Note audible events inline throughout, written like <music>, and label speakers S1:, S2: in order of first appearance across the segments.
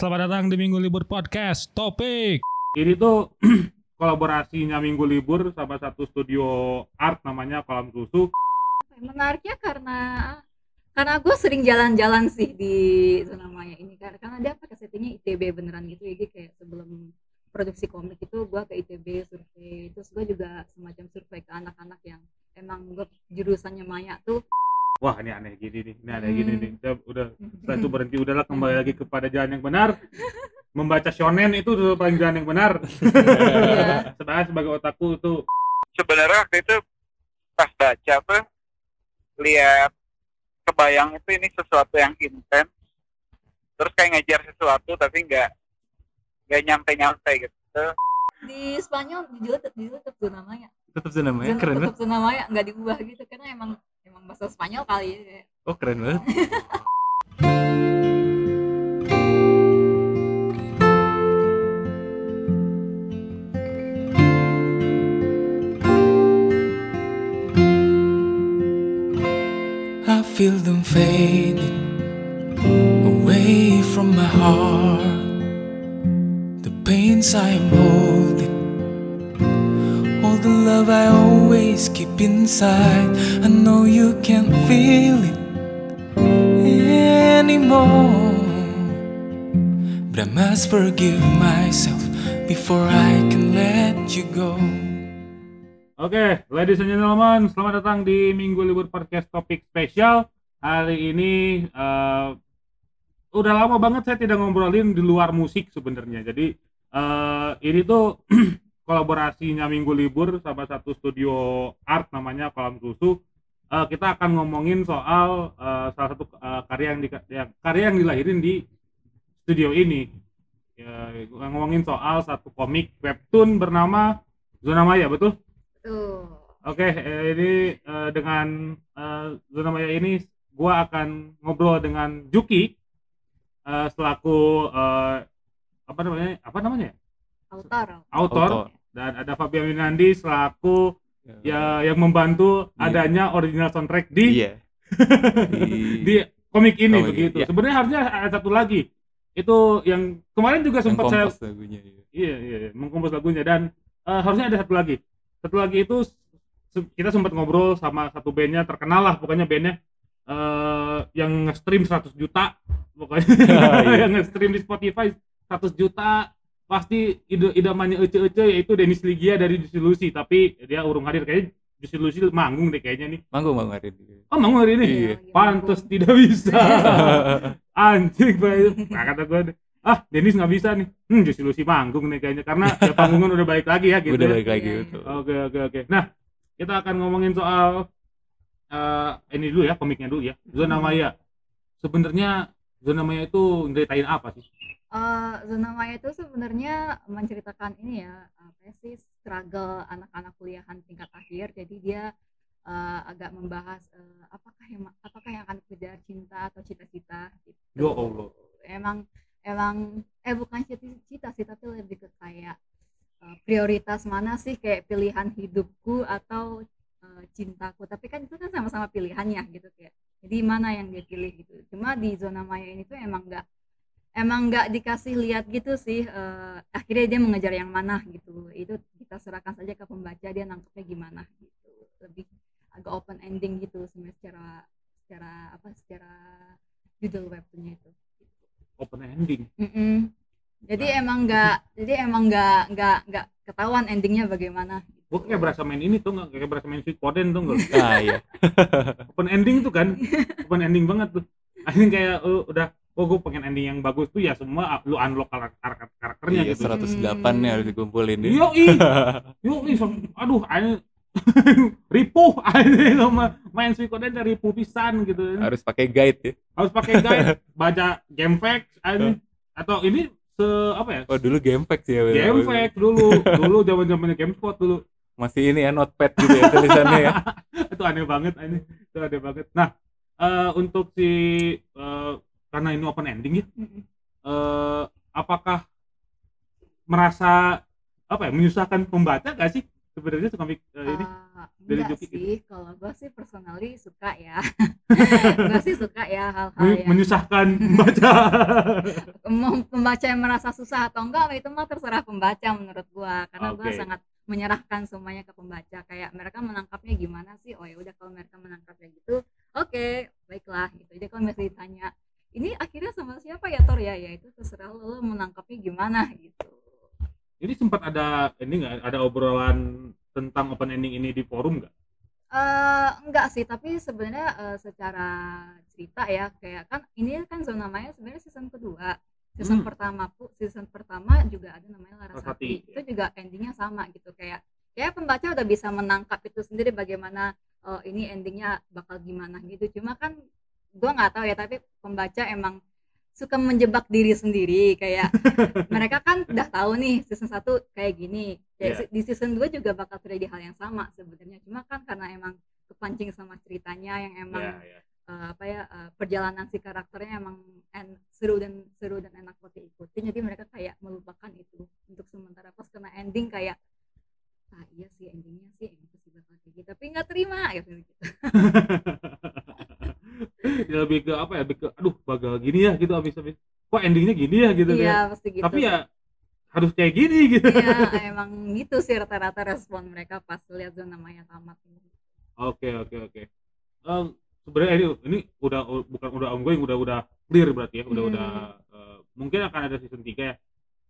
S1: selamat datang di Minggu Libur Podcast. Topik.
S2: Ini tuh <clears throat> kolaborasinya Minggu Libur sama satu studio art namanya Kolam Susu.
S3: menariknya karena karena gue sering jalan-jalan sih di zona maya ini karena karena dia pakai settingnya ITB beneran gitu jadi kayak sebelum produksi komik itu gue ke ITB survei terus gue juga semacam survei ke anak-anak yang emang gue jurusannya maya tuh
S2: Wah ini aneh gini nih, ini aneh
S3: Hmm.
S2: gini nih. Udah, udah <laughs> setelah itu berhenti udahlah kembali lagi kepada jalan yang benar. Membaca shonen itu udah paling jalan yang benar.
S3: Iya. <laughs>
S2: Sebenarnya sebagai otaku itu
S4: sebenarnya waktu itu pas baca tuh lihat kebayang itu ini sesuatu yang intens terus kayak ngejar sesuatu tapi nggak nggak nyampe nyampe gitu
S3: di Spanyol di YouTube di YouTube zona maya
S5: tetap zona maya
S3: Zona-
S5: keren
S3: tetap zona maya nggak diubah gitu karena emang emang bahasa Spanyol kali
S5: oh keren banget
S6: I feel them fading away from my heart. The pains I am holding, all the love I always keep inside. I know you can't feel it anymore. But I must forgive myself before I can let you go.
S2: Oke, ladies and gentlemen, selamat datang di Minggu Libur Podcast Topik Spesial. Hari ini eh, udah lama banget saya tidak ngobrolin di luar musik sebenarnya. Jadi eh, ini tuh <clears throat> kolaborasinya Minggu Libur sama satu studio art namanya Kolam Susu. Eh, kita akan ngomongin soal eh, salah satu eh, karya yang, di, yang karya yang dilahirin di studio ini. Ya, ngomongin soal satu komik webtoon bernama Zona Maya, betul?
S3: tuh
S2: Oke, eh, ini eh, dengan eh, zona maya ini gua akan ngobrol dengan Juki eh, selaku eh, apa namanya? Apa namanya?
S3: autor
S2: Autor
S5: Autor.
S2: Dan ada Fabian Winandi selaku ya yang membantu
S5: Iya.
S2: adanya original soundtrack di
S5: iya <laughs> di,
S2: di komik ini
S5: Komik,
S2: begitu.
S5: iya.
S2: Sebenarnya harusnya ada satu lagi. Itu yang kemarin juga sempat saya
S5: lagunya iya.
S2: iya iya iya, mengkompos lagunya dan eh, harusnya ada satu lagi satu lagi itu kita sempat ngobrol sama satu bandnya terkenal lah pokoknya bandnya eh yang nge-stream 100 juta pokoknya <laughs>
S5: Iya. <laughs>
S2: yang nge-stream di Spotify 100 juta pasti ide idamannya ece ece yaitu Dennis Ligia dari Lucy tapi dia urung hadir. Kayaknya Lucy manggung deh kayaknya nih.
S5: Manggung manggung hari ini
S2: oh manggung hari ini
S5: Iya.
S2: pantes tidak bisa. <laughs> Anjing banget nah, kata gue ah Dennis nggak bisa nih. Hmm Lucy manggung nih kayaknya karena ya panggungan udah balik lagi ya gitu
S5: udah
S2: ya.
S5: balik lagi betul.
S2: Oke oke oke. Nah kita akan ngomongin soal eh, ini dulu ya komiknya dulu ya. Zona maya. Sebenarnya zona maya itu ngeritain apa sih
S3: Eh, zona maya itu sebenarnya menceritakan ini ya apa sih struggle anak-anak kuliahan tingkat akhir. Jadi dia eh, agak membahas eh, apakah yang apakah yang akan kejar cinta atau cita-cita gitu.
S2: ya Allah.
S3: Emang emang eh bukan cita-cita sih tapi lebih ke kayak eh, prioritas mana sih kayak pilihan hidupku atau cintaku. Tapi kan itu kan sama-sama pilihannya gitu kayak jadi mana yang dia pilih gitu. Cuma di zona maya ini tuh emang nggak emang nggak dikasih lihat gitu sih eh, akhirnya dia mengejar yang mana gitu. Itu kita serahkan saja ke pembaca dia nangkepnya gimana gitu. Lebih agak open ending gitu sebenarnya secara secara apa secara judul webtoonnya itu.
S2: Open ending?
S3: Mm-mm. Jadi
S2: Nah.
S3: emang nggak, jadi emang nggak nggak nggak ketahuan endingnya bagaimana.
S2: gue kayak berasa main ini tuh nggak kayak berasa main Suikoden tuh nggak?
S5: Ah iya. <laughs>
S2: Open ending tuh kan? <laughs> Open ending banget tuh. Akhirnya kayak lu udah oh gue pengen ending yang bagus tuh ya semua lu unlock karak- karak- karakternya
S5: iya
S2: gitu.
S5: 108 nya harus dikumpulin ya.
S2: Yo <laughs> yo aduh ini <laughs> ripuh ini sama main Suikoden dari ripuh pisan gitu.
S5: Harus pakai guide ya.
S2: Harus pakai guide <laughs> baca game facts ini atau ini se apa ya?
S5: Oh dulu game sih ya
S2: game facts dulu. Dulu zaman zamannya gamespot dulu.
S5: Masih ini ya notepad gitu ya tulisannya ya.
S2: Itu aneh banget ini itu aneh banget. Nah eh, untuk si eh, karena ini open ending ya.
S3: Mm-mm.
S2: eh, apakah merasa apa ya menyusahkan pembaca gak sih? Sebenarnya komik eh, ini
S3: Ah,
S2: dari komik gitu.
S3: sih. Kalau gue sih personally suka ya. <laughs> Gue sih suka ya hal-hal
S2: Men-
S3: yang
S2: menyusahkan <laughs> membaca
S3: Mem- pembaca yang merasa susah atau enggak itu mah terserah pembaca menurut gua. Karena gua
S2: Oke.
S3: sangat menyerahkan semuanya ke pembaca. Kayak mereka menangkapnya gimana sih? Oh ya udah kalau mereka menangkapnya gitu oke baiklah gitu. Jadi kalau misalnya ditanya ini akhirnya sama siapa ya Tor ya ya itu terserah lo, lo menangkapnya gimana gitu
S2: ini sempat ada ini nggak ada obrolan tentang open ending ini di forum nggak
S3: Eh enggak sih, tapi sebenarnya eh, secara cerita ya kayak kan ini kan zona maya sebenarnya season kedua. Season
S2: Hmm.
S3: pertama season pertama juga ada namanya
S2: Larasati, ya.
S3: Itu juga endingnya sama gitu kayak kayak pembaca udah bisa menangkap itu sendiri bagaimana eh, ini endingnya bakal gimana gitu. Cuma kan gua nggak tahu ya, tapi pembaca emang suka menjebak diri sendiri kayak <laughs> mereka kan udah tahu nih season 1 kayak gini. Kayak
S2: Iya.
S3: si- di season 2 juga bakal terjadi hal yang sama sebenarnya. Cuma kan karena emang kepancing sama ceritanya yang emang
S2: ya, ya.
S3: eh, apa ya eh, perjalanan si karakternya emang en- seru dan seru dan enak buat diikutin. Jadi mereka kayak melupakan itu untuk sementara. Pas kena ending kayak ah iya sih endingnya sih emang pasti bakal kayak gitu. Tapi nggak terima gitu gitu <laughs>
S2: Ya, lebih ke apa ya lebih ke aduh bagal gini ya gitu abis abis. Kok endingnya gini ya gitu
S3: iya
S2: ya
S3: pasti gitu
S2: tapi ya harus kayak gini gitu.
S3: Iya, emang gitu sih rata-rata respon mereka pas lihat zona maya tamat
S2: oke oke oke. Em, sebenarnya ini ini udah bukan udah ongoing udah udah clear berarti ya udah
S3: Hmm.
S2: udah eh, mungkin akan ada season 3 ya.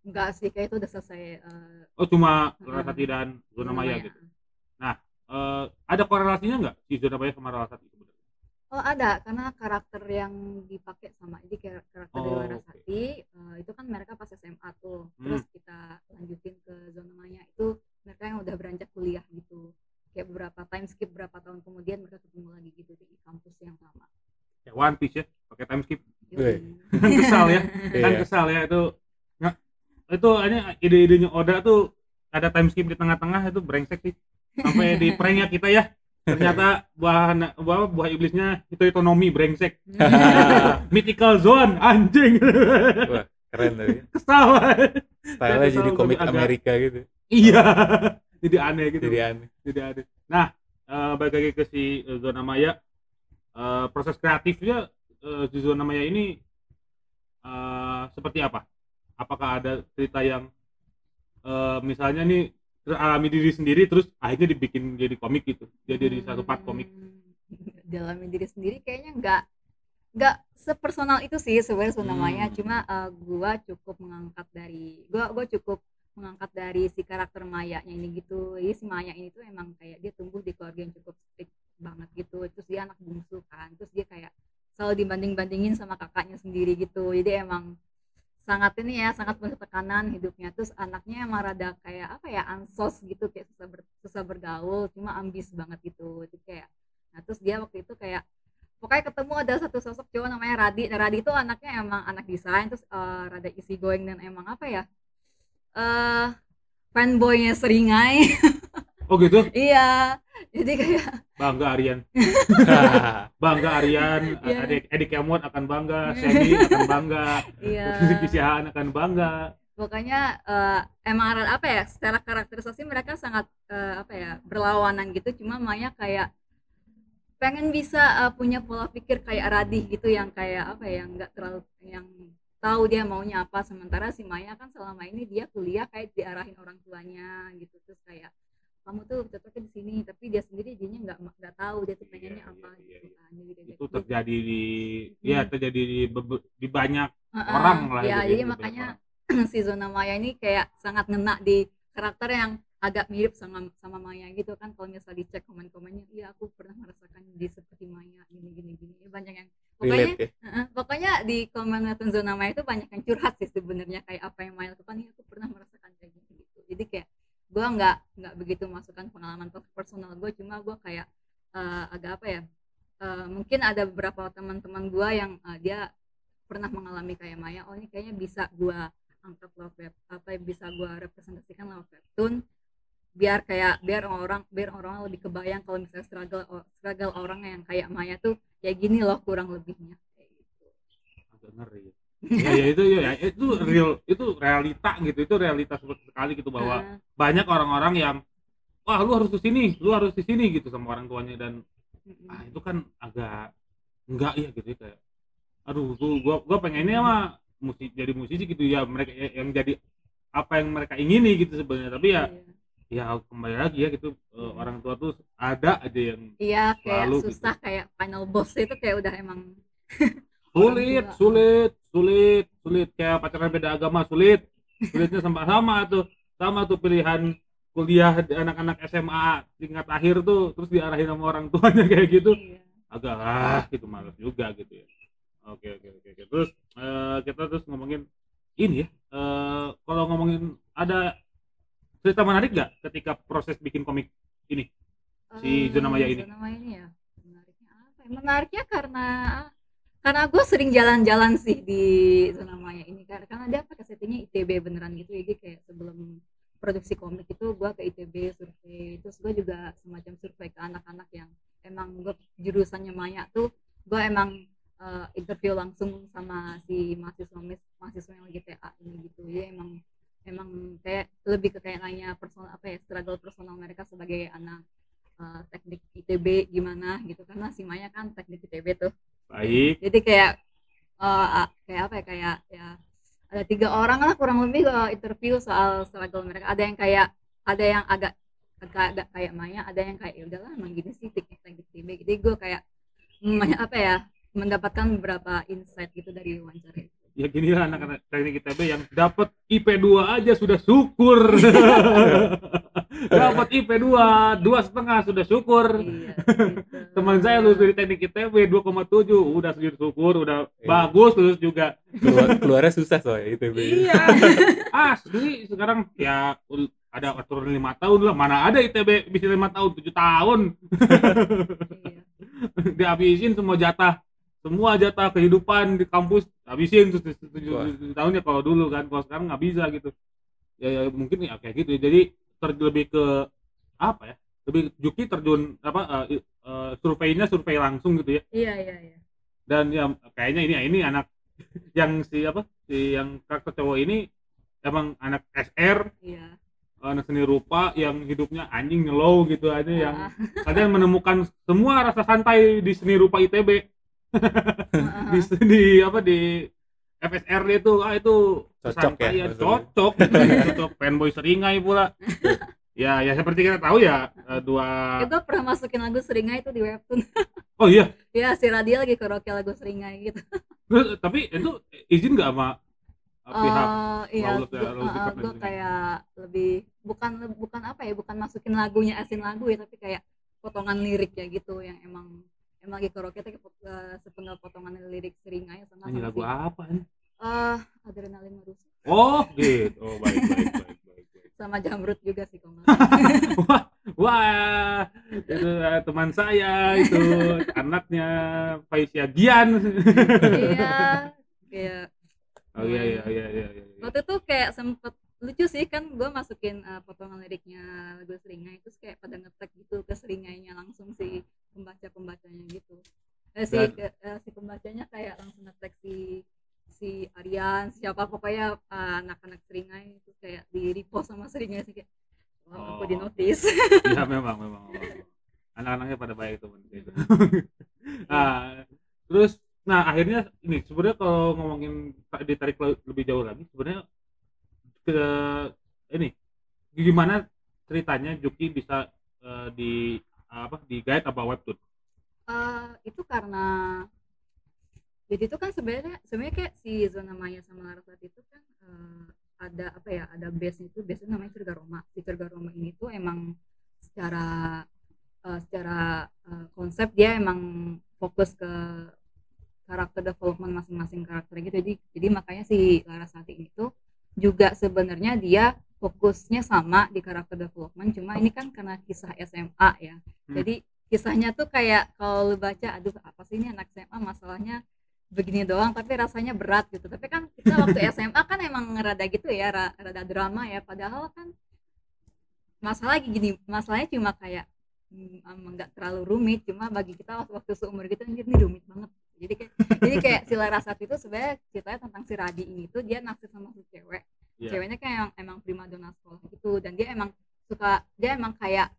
S3: Enggak sih kayak itu udah selesai eh,
S2: oh cuma
S3: Hmm.
S2: Larasati dan Zona Maya
S3: Maya.
S2: gitu. Eh, ada korelasinya nggak si Zona Maya sama Larasati sebenarnya
S3: Oh ada, karena karakter yang dipakai sama jadi kar- karakter di
S2: Oh,
S3: Larasati eh, itu kan mereka pas SMA tuh,
S2: Hmm.
S3: terus kita lanjutin ke zona maya itu mereka yang udah beranjak kuliah gitu, kayak beberapa time skip berapa tahun kemudian mereka ketemu lagi gitu di kampus yang sama.
S2: ya One Piece ya pakai time skip.
S3: Yoi. <laughs>
S2: kesal ya <laughs> kan
S5: Iya.
S2: kesal ya itu nggak itu hanya ide-idenya Oda tuh ada time skip di tengah-tengah itu brengsek sih sampai di pranknya kita ya ternyata buah buah, buah iblisnya itu ekonomi brengsek. <laughs> Mythical zone anjing.
S5: Wah, keren tadi.
S2: kesal Kesel
S5: jadi komik
S2: agak-
S5: Amerika gitu.
S2: iya <laughs> jadi aneh gitu.
S5: Jadi aneh.
S2: jadi aneh. Nah eh, balik lagi ke si eh, zona maya Eh, proses kreatifnya eh, di zona maya ini eh, seperti apa? Apakah ada cerita yang eh, misalnya nih teralami diri sendiri terus akhirnya dibikin jadi komik gitu. Jadi di satu part komik.
S3: Hmm, dalami diri sendiri kayaknya nggak nggak sepersonal itu sih sebenarnya zona maya
S2: Hmm.
S3: cuma eh, gua cukup mengangkat dari gua gua cukup mengangkat dari si karakter mayanya ini gitu. Jadi si maya ini tuh emang kayak dia tumbuh di keluarga yang cukup strict banget gitu. Terus dia anak bungsu kan. Terus dia kayak selalu dibanding bandingin sama kakaknya sendiri gitu. Jadi emang sangat ini ya sangat penuh tekanan hidupnya. Terus anaknya emang rada kayak apa ya ansos gitu kayak susah ber- susah bergaul cuma ambis banget gitu. Jadi kayak nah terus dia waktu itu kayak pokoknya ketemu ada satu sosok cowok namanya Radi. Nah Radi itu anaknya emang anak desain terus eh, rada easy going dan emang apa ya eh fanboynya seringai. <laughs>
S2: Oh gitu?
S3: Iya. Jadi kayak
S2: bangga Aryan. <laughs> Bangga Aryan
S3: Iya.
S2: adik Edik Kemot akan bangga Semi akan bangga
S3: iya.
S2: Kisihaan akan bangga.
S3: Pokoknya eh, emang apa ya secara karakterisasi mereka sangat eh, apa ya berlawanan gitu. Cuma Maya kayak pengen bisa eh, punya pola pikir kayak Radih gitu yang kayak apa ya nggak terlalu yang tahu dia maunya apa. Sementara si Maya kan selama ini dia kuliah kayak diarahin orang tuanya gitu. Terus kayak kamu tuh cocoknya di sini tapi dia sendiri jadinya nggak nggak tahu dia tuh
S2: Iya,
S3: pengennya
S2: iya,
S3: apa
S2: iya,
S3: gitu
S2: iya.
S3: kan Jadi dia-
S2: itu terjadi di ya
S3: Hmm.
S2: terjadi di, di banyak
S3: Heeh,
S2: orang lah
S3: ya
S2: gitu,
S3: jadi
S2: beberapa
S3: makanya <clears throat> si zona Maya ini kayak sangat ngena di karakter yang agak mirip sama sama Maya gitu kan kalau misal dicek komen-komennya iya aku pernah merasakan di seperti Maya gini gini gini Ya, banyak yang pokoknya
S5: Relate ya.
S3: Heeh, pokoknya di komen zona Maya itu banyak yang curhat sih sebenarnya kayak apa yang Maya lakukan iya aku pernah merasakan kayak gitu gitu jadi kayak gue nggak nggak begitu masukkan pengalaman personal gue cuma gue kayak eh, agak apa ya eh, mungkin ada beberapa teman-teman gue yang eh, dia pernah mengalami kayak Maya oh ini kayaknya bisa gue angkat lewat web apa ya, bisa gue representasikan lewat webtoon biar kayak biar orang biar orang lebih kebayang kalau misalnya struggle struggle orang yang kayak Maya tuh kayak gini loh kurang lebihnya. Kayak gitu.
S2: Agak ngeri ya, ya itu ya itu real itu realita gitu. Itu realitas sekali gitu bahwa
S3: Nah,
S2: banyak orang-orang yang wah lu harus ke sini lu harus di sini gitu sama orang tuanya. Dan
S3: Mm-mm.
S2: ah itu kan agak enggak ya gitu. Ya kayak aduh gua gua, gua pengennya mah musik jadi musisi gitu. Ya mereka yang jadi apa yang mereka ingini gitu sebenarnya. Tapi ya
S3: Iya.
S2: ya kembali lagi ya gitu. Eh, orang tua tuh ada aja yang
S3: Iya, kayak
S2: Selalu
S3: susah kayak final boss itu kayak udah emang <laughs>
S2: sulit sulit sulit sulit kayak pacaran beda agama sulit sulitnya sama sama tuh sama tuh pilihan kuliah anak-anak SMA tingkat akhir tuh terus diarahin sama orang tuanya <laughs> kayak gitu
S3: iya.
S2: agak ah gitu males juga gitu ya oke oke oke oke. terus eh, kita terus ngomongin ini ya eh, kalau ngomongin ada cerita menarik nggak ketika proses bikin komik ini Si
S3: Eh,
S2: Zona Maya ini.
S3: Zona Maya ini ya menariknya apa ya? menariknya karena karena gue sering jalan-jalan sih di zona maya ini karena karena dia pakai settingnya ITB beneran gitu jadi kayak sebelum produksi komik itu gue ke ITB survei. Terus gue juga semacam survei ke anak-anak yang emang gue jurusannya maya tuh gue emang eh, interview langsung sama si mahasiswa mahasiswa yang lagi TA ini gitu. Jadi emang emang kayak lebih ke kayak nanya personal apa ya struggle personal mereka sebagai anak eh, teknik ITB gimana gitu. Karena si Maya kan teknik ITB tuh
S2: baik.
S3: Jadi kayak eh, a- kayak apa ya kayak ya ada tiga orang lah kurang lebih gue interview soal struggle mereka. Ada yang kayak ada yang agak agak, agak kayak Maya ada yang kayak ya udahlah emang gini sih teknik ITB jadi gue kayak mm, apa ya mendapatkan beberapa insight gitu dari wawancara itu.
S2: Ya gini lah anak-anak teknik ITB yang dapat IP 2 aja sudah syukur <laughs> dapat IP 2 dua setengah sudah syukur
S3: iya, gitu.
S2: teman saya lulus dari teknik ITB 2,7 udah sujud syukur udah
S5: Iya.
S2: bagus lulus juga
S5: Keluar, keluarnya susah soalnya ITB.
S2: iya <laughs> asli sekarang ya ada aturan lima tahun lah mana ada ITB bisa lima tahun tujuh tahun
S3: Iya. <laughs>
S2: dihabisin semua jatah semua jatah kehidupan di kampus habisin tuh tujuh tujuh
S5: Wah.
S2: tujuh tahun ya kalau dulu kan kalau sekarang nggak bisa gitu ya, ya mungkin ya kayak gitu jadi ter- lebih ke apa ya lebih Juki terjun apa i- eh, surveinya survei langsung gitu ya.
S3: Iya iya iya.
S2: Dan ya kayaknya ini ini anak <laughs> yang si apa si yang karakter cowok ini emang anak SR
S3: iya.
S2: anak seni rupa yang hidupnya anjing nyelow gitu aja yang
S3: Ah, <laughs>
S2: kalian menemukan semua rasa santai di seni rupa ITB <laughs> di, di apa di FSR itu ah itu
S5: Cocok ya, maksudnya.
S2: cocok <laughs> cocok fanboy seringai pula ya ya seperti kita tahu ya eh, dua
S3: Ya, gue pernah masukin lagu Seringai itu di webtoon. <laughs>
S2: oh iya
S3: ya, si Radia lagi karaoke lagu Seringai gitu.
S2: Terus, tapi itu izin nggak sama uh, pihak
S3: Eh, iya,
S2: Lalu pihak
S3: gue kayak lebih bukan bukan apa ya, bukan masukin lagunya asin lagu ya, tapi kayak potongan lirik ya gitu yang emang emang karaoke tapi uh, sepenggal potongan lirik Seringai sama
S2: nyanyi
S3: sama
S2: lagu
S3: si-
S2: apa ini?
S3: eh, adrenalin merusak
S2: oh gitu oh baik baik baik baik, baik.
S3: sama Jamrut juga sih salah. <laughs>
S2: wah wah itu eh, teman saya itu anaknya Faisya Gian
S3: iya kayak
S2: oh iya iya iya iya, iya.
S3: waktu itu kayak sempet lucu sih kan gue masukin uh, potongan liriknya lagu seringai terus kayak pada ngetek gitu ke seringainya langsung si pembaca pembacanya gitu eh, si ke- eh, si pembacanya kayak langsung ngetek si si Aryan siapa pokoknya uh, anak-anak seringai itu kayak di repost sama seringai sih kayak wah aku
S2: Oh.
S3: di notice <laughs>
S2: Iya memang memang, memang. anak-anaknya pada baik teman gitu. <laughs> nah, terus nah akhirnya ini sebenarnya kalau ngomongin ditarik le- lebih jauh lagi sebenarnya ke ini gimana ceritanya Juki bisa eh, di apa di guide apa webtoon?
S3: Eh, itu karena jadi itu kan sebenarnya sebenarnya kayak si zona maya sama Larasat itu kan eh, ada apa ya ada base itu base namanya Cerga Roma. Si Cerga Roma ini tuh emang secara eh, secara eh, konsep dia emang fokus ke karakter development masing-masing karakter gitu. Jadi jadi makanya si Larasati ini tuh juga sebenarnya dia fokusnya sama di karakter development cuma ini kan karena kisah SMA ya.
S2: Hmm.
S3: jadi kisahnya tuh kayak kalau lu baca aduh apa sih ini anak SMA masalahnya begini doang tapi rasanya berat gitu. Tapi kan kita waktu <laughs> SMA kan emang rada gitu ya ra- rada drama ya. Padahal kan masalah lagi gini masalahnya cuma kayak hmm, nggak terlalu rumit. Cuma bagi kita waktu, waktu seumur gitu anjir ini rumit banget jadi kayak jadi kayak si Larasat itu sebenarnya ceritanya tentang si Radi ini tuh dia naksir sama si cewek
S2: Iya.
S3: ceweknya kayak emang, emang prima donna sekolah gitu dan dia emang suka dia emang kayak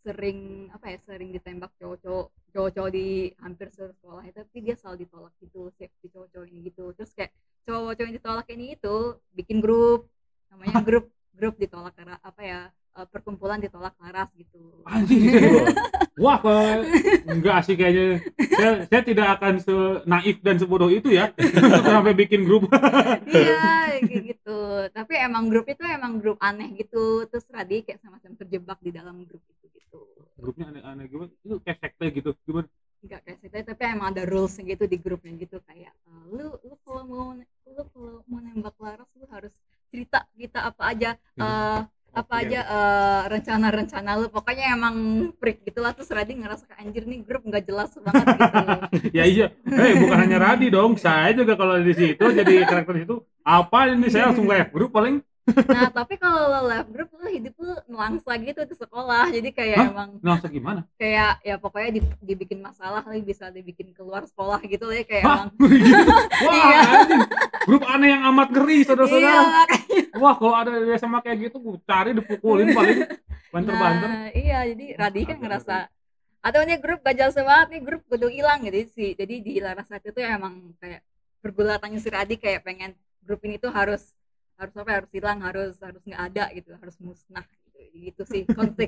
S3: sering apa ya sering ditembak cowok-cowok cowok-cowok di hampir seluruh sekolah itu tapi dia selalu ditolak gitu si si cowok-cowok ini gitu terus kayak cowok-cowok yang ditolak ini itu bikin grup namanya <laughs> grup grup ditolak karena apa ya eh, perkumpulan ditolak laras gitu
S2: Anjing gitu. <laughs> Wah, kalau enggak sih kayaknya. Saya, saya tidak akan se naif dan sebodoh itu ya <laughs> sampai bikin grup. <laughs>
S3: iya kayak gitu tapi emang grup itu emang grup aneh gitu terus Radi kayak semacam terjebak di dalam grup itu gitu
S2: Grupnya aneh-aneh gimana? Itu kayak sekte gitu. Gimana?
S3: nggak kayak sekte tapi emang ada rules gitu di grupnya gitu kayak eh, lu lu kalau mau lu kalau mau nembak Laras lu harus cerita kita apa aja eh, apa
S2: Oke.
S3: aja eh, rencana-rencana lu pokoknya emang freak gitu lah terus Radi ngerasa kayak anjir nih grup nggak jelas banget gitu <laughs>
S2: Ya iya. Eh, bukan hanya Radi dong. Saya juga kalau di situ jadi karakter itu apa ini saya langsung live grup paling.
S3: Nah tapi kalau lo left grup lu hidup lu nelangsa gitu di sekolah jadi kayak
S2: Hah?
S3: emang
S2: so gimana?
S3: kayak ya pokoknya di- dibikin masalah lagi bisa dibikin keluar sekolah gitu lah ya kayak
S2: Hah?
S3: emang <laughs> <laughs>
S2: Wah,
S3: Iya.
S2: grup aneh yang amat ngeri,
S3: iya
S2: saudara-saudara.
S3: makanya.
S2: Wah, kalau ada di SMA kayak gitu, gue cari dipukulin paling banter-banter.
S3: nah iya jadi Radi kan ngerasa atau ini grup gak jelas banget nih grup kudu hilang gitu sih jadi di Larasati itu emang kayak pergulatannya si Radi kayak pengen grup ini tuh harus harus apa harus hilang harus harus nggak ada gitu harus musnah gitu. Gitu sih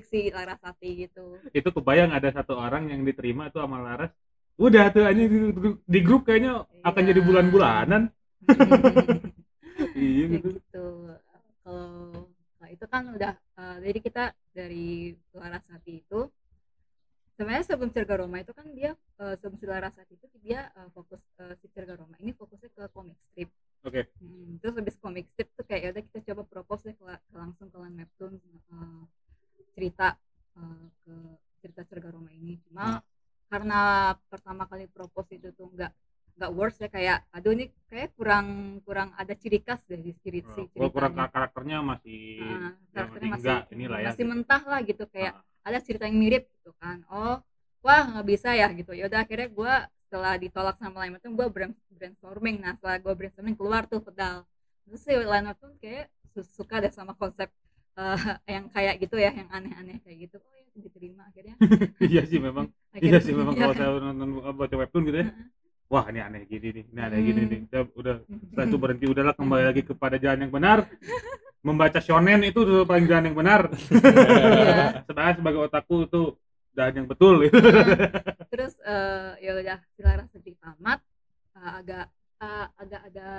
S3: si <laughs> Larasati gitu.
S2: Itu kebayang ada satu orang yang diterima tuh sama Laras. Udah tuh aja di, di grup kayaknya akan
S3: Iya.
S2: jadi bulan-bulanan. <laughs> Iya
S3: Kayak
S2: gitu.
S3: gitu. Kalau nah itu kan udah eh, jadi kita dari Larasati itu sebenarnya sebelum Cirga Roma itu kan dia eh, sebelum si Larasati itu dia eh, fokus eh, si Cirga Roma ini fokusnya ke comic strip
S2: Oke.
S3: Hmm, terus habis comic strip tuh kayak ya udah kita coba propose deh ke, ke langsung ke Land Webtoon eh, cerita eh, ke cerita Cirga Roma ini. Cuma karena pertama kali propose itu tuh nggak nggak works ya kayak aduh ini kayak kurang kurang ada ciri khas deh di ciri si
S2: kurang karakternya masih ya,
S3: karakternya masih
S2: enggak inilah ya
S3: masih mentah lah gitu kayak
S2: Ah,
S3: ada cerita yang mirip gitu kan. Oh wah nggak bisa ya gitu. Ya udah akhirnya gue setelah ditolak sama Lime itu gue brainstorming. Nah setelah gue brainstorming keluar tuh pedal. Terus si Lime tuh kayak su- suka deh sama konsep eh, yang kayak gitu ya yang aneh-aneh kayak gitu. Oh ya diterima <laughs> <laughs> akhirnya.
S2: Iya sih memang. Iya sih memang
S3: iya
S2: kalau saya nonton baca webtoon gitu ya. Wah ini aneh gini nih ini aneh gini
S3: Hmm.
S2: nih. Saya udah setelah itu <laughs> berhenti udahlah kembali lagi kepada jalan yang benar. Membaca shonen itu paling jalan yang benar.
S3: Iya.
S2: sedangkan sebagai otaku itu jalan yang betul. <laughs>
S3: Terus eh, ya udah Silara sedih tamat eh, agak eh, agak ada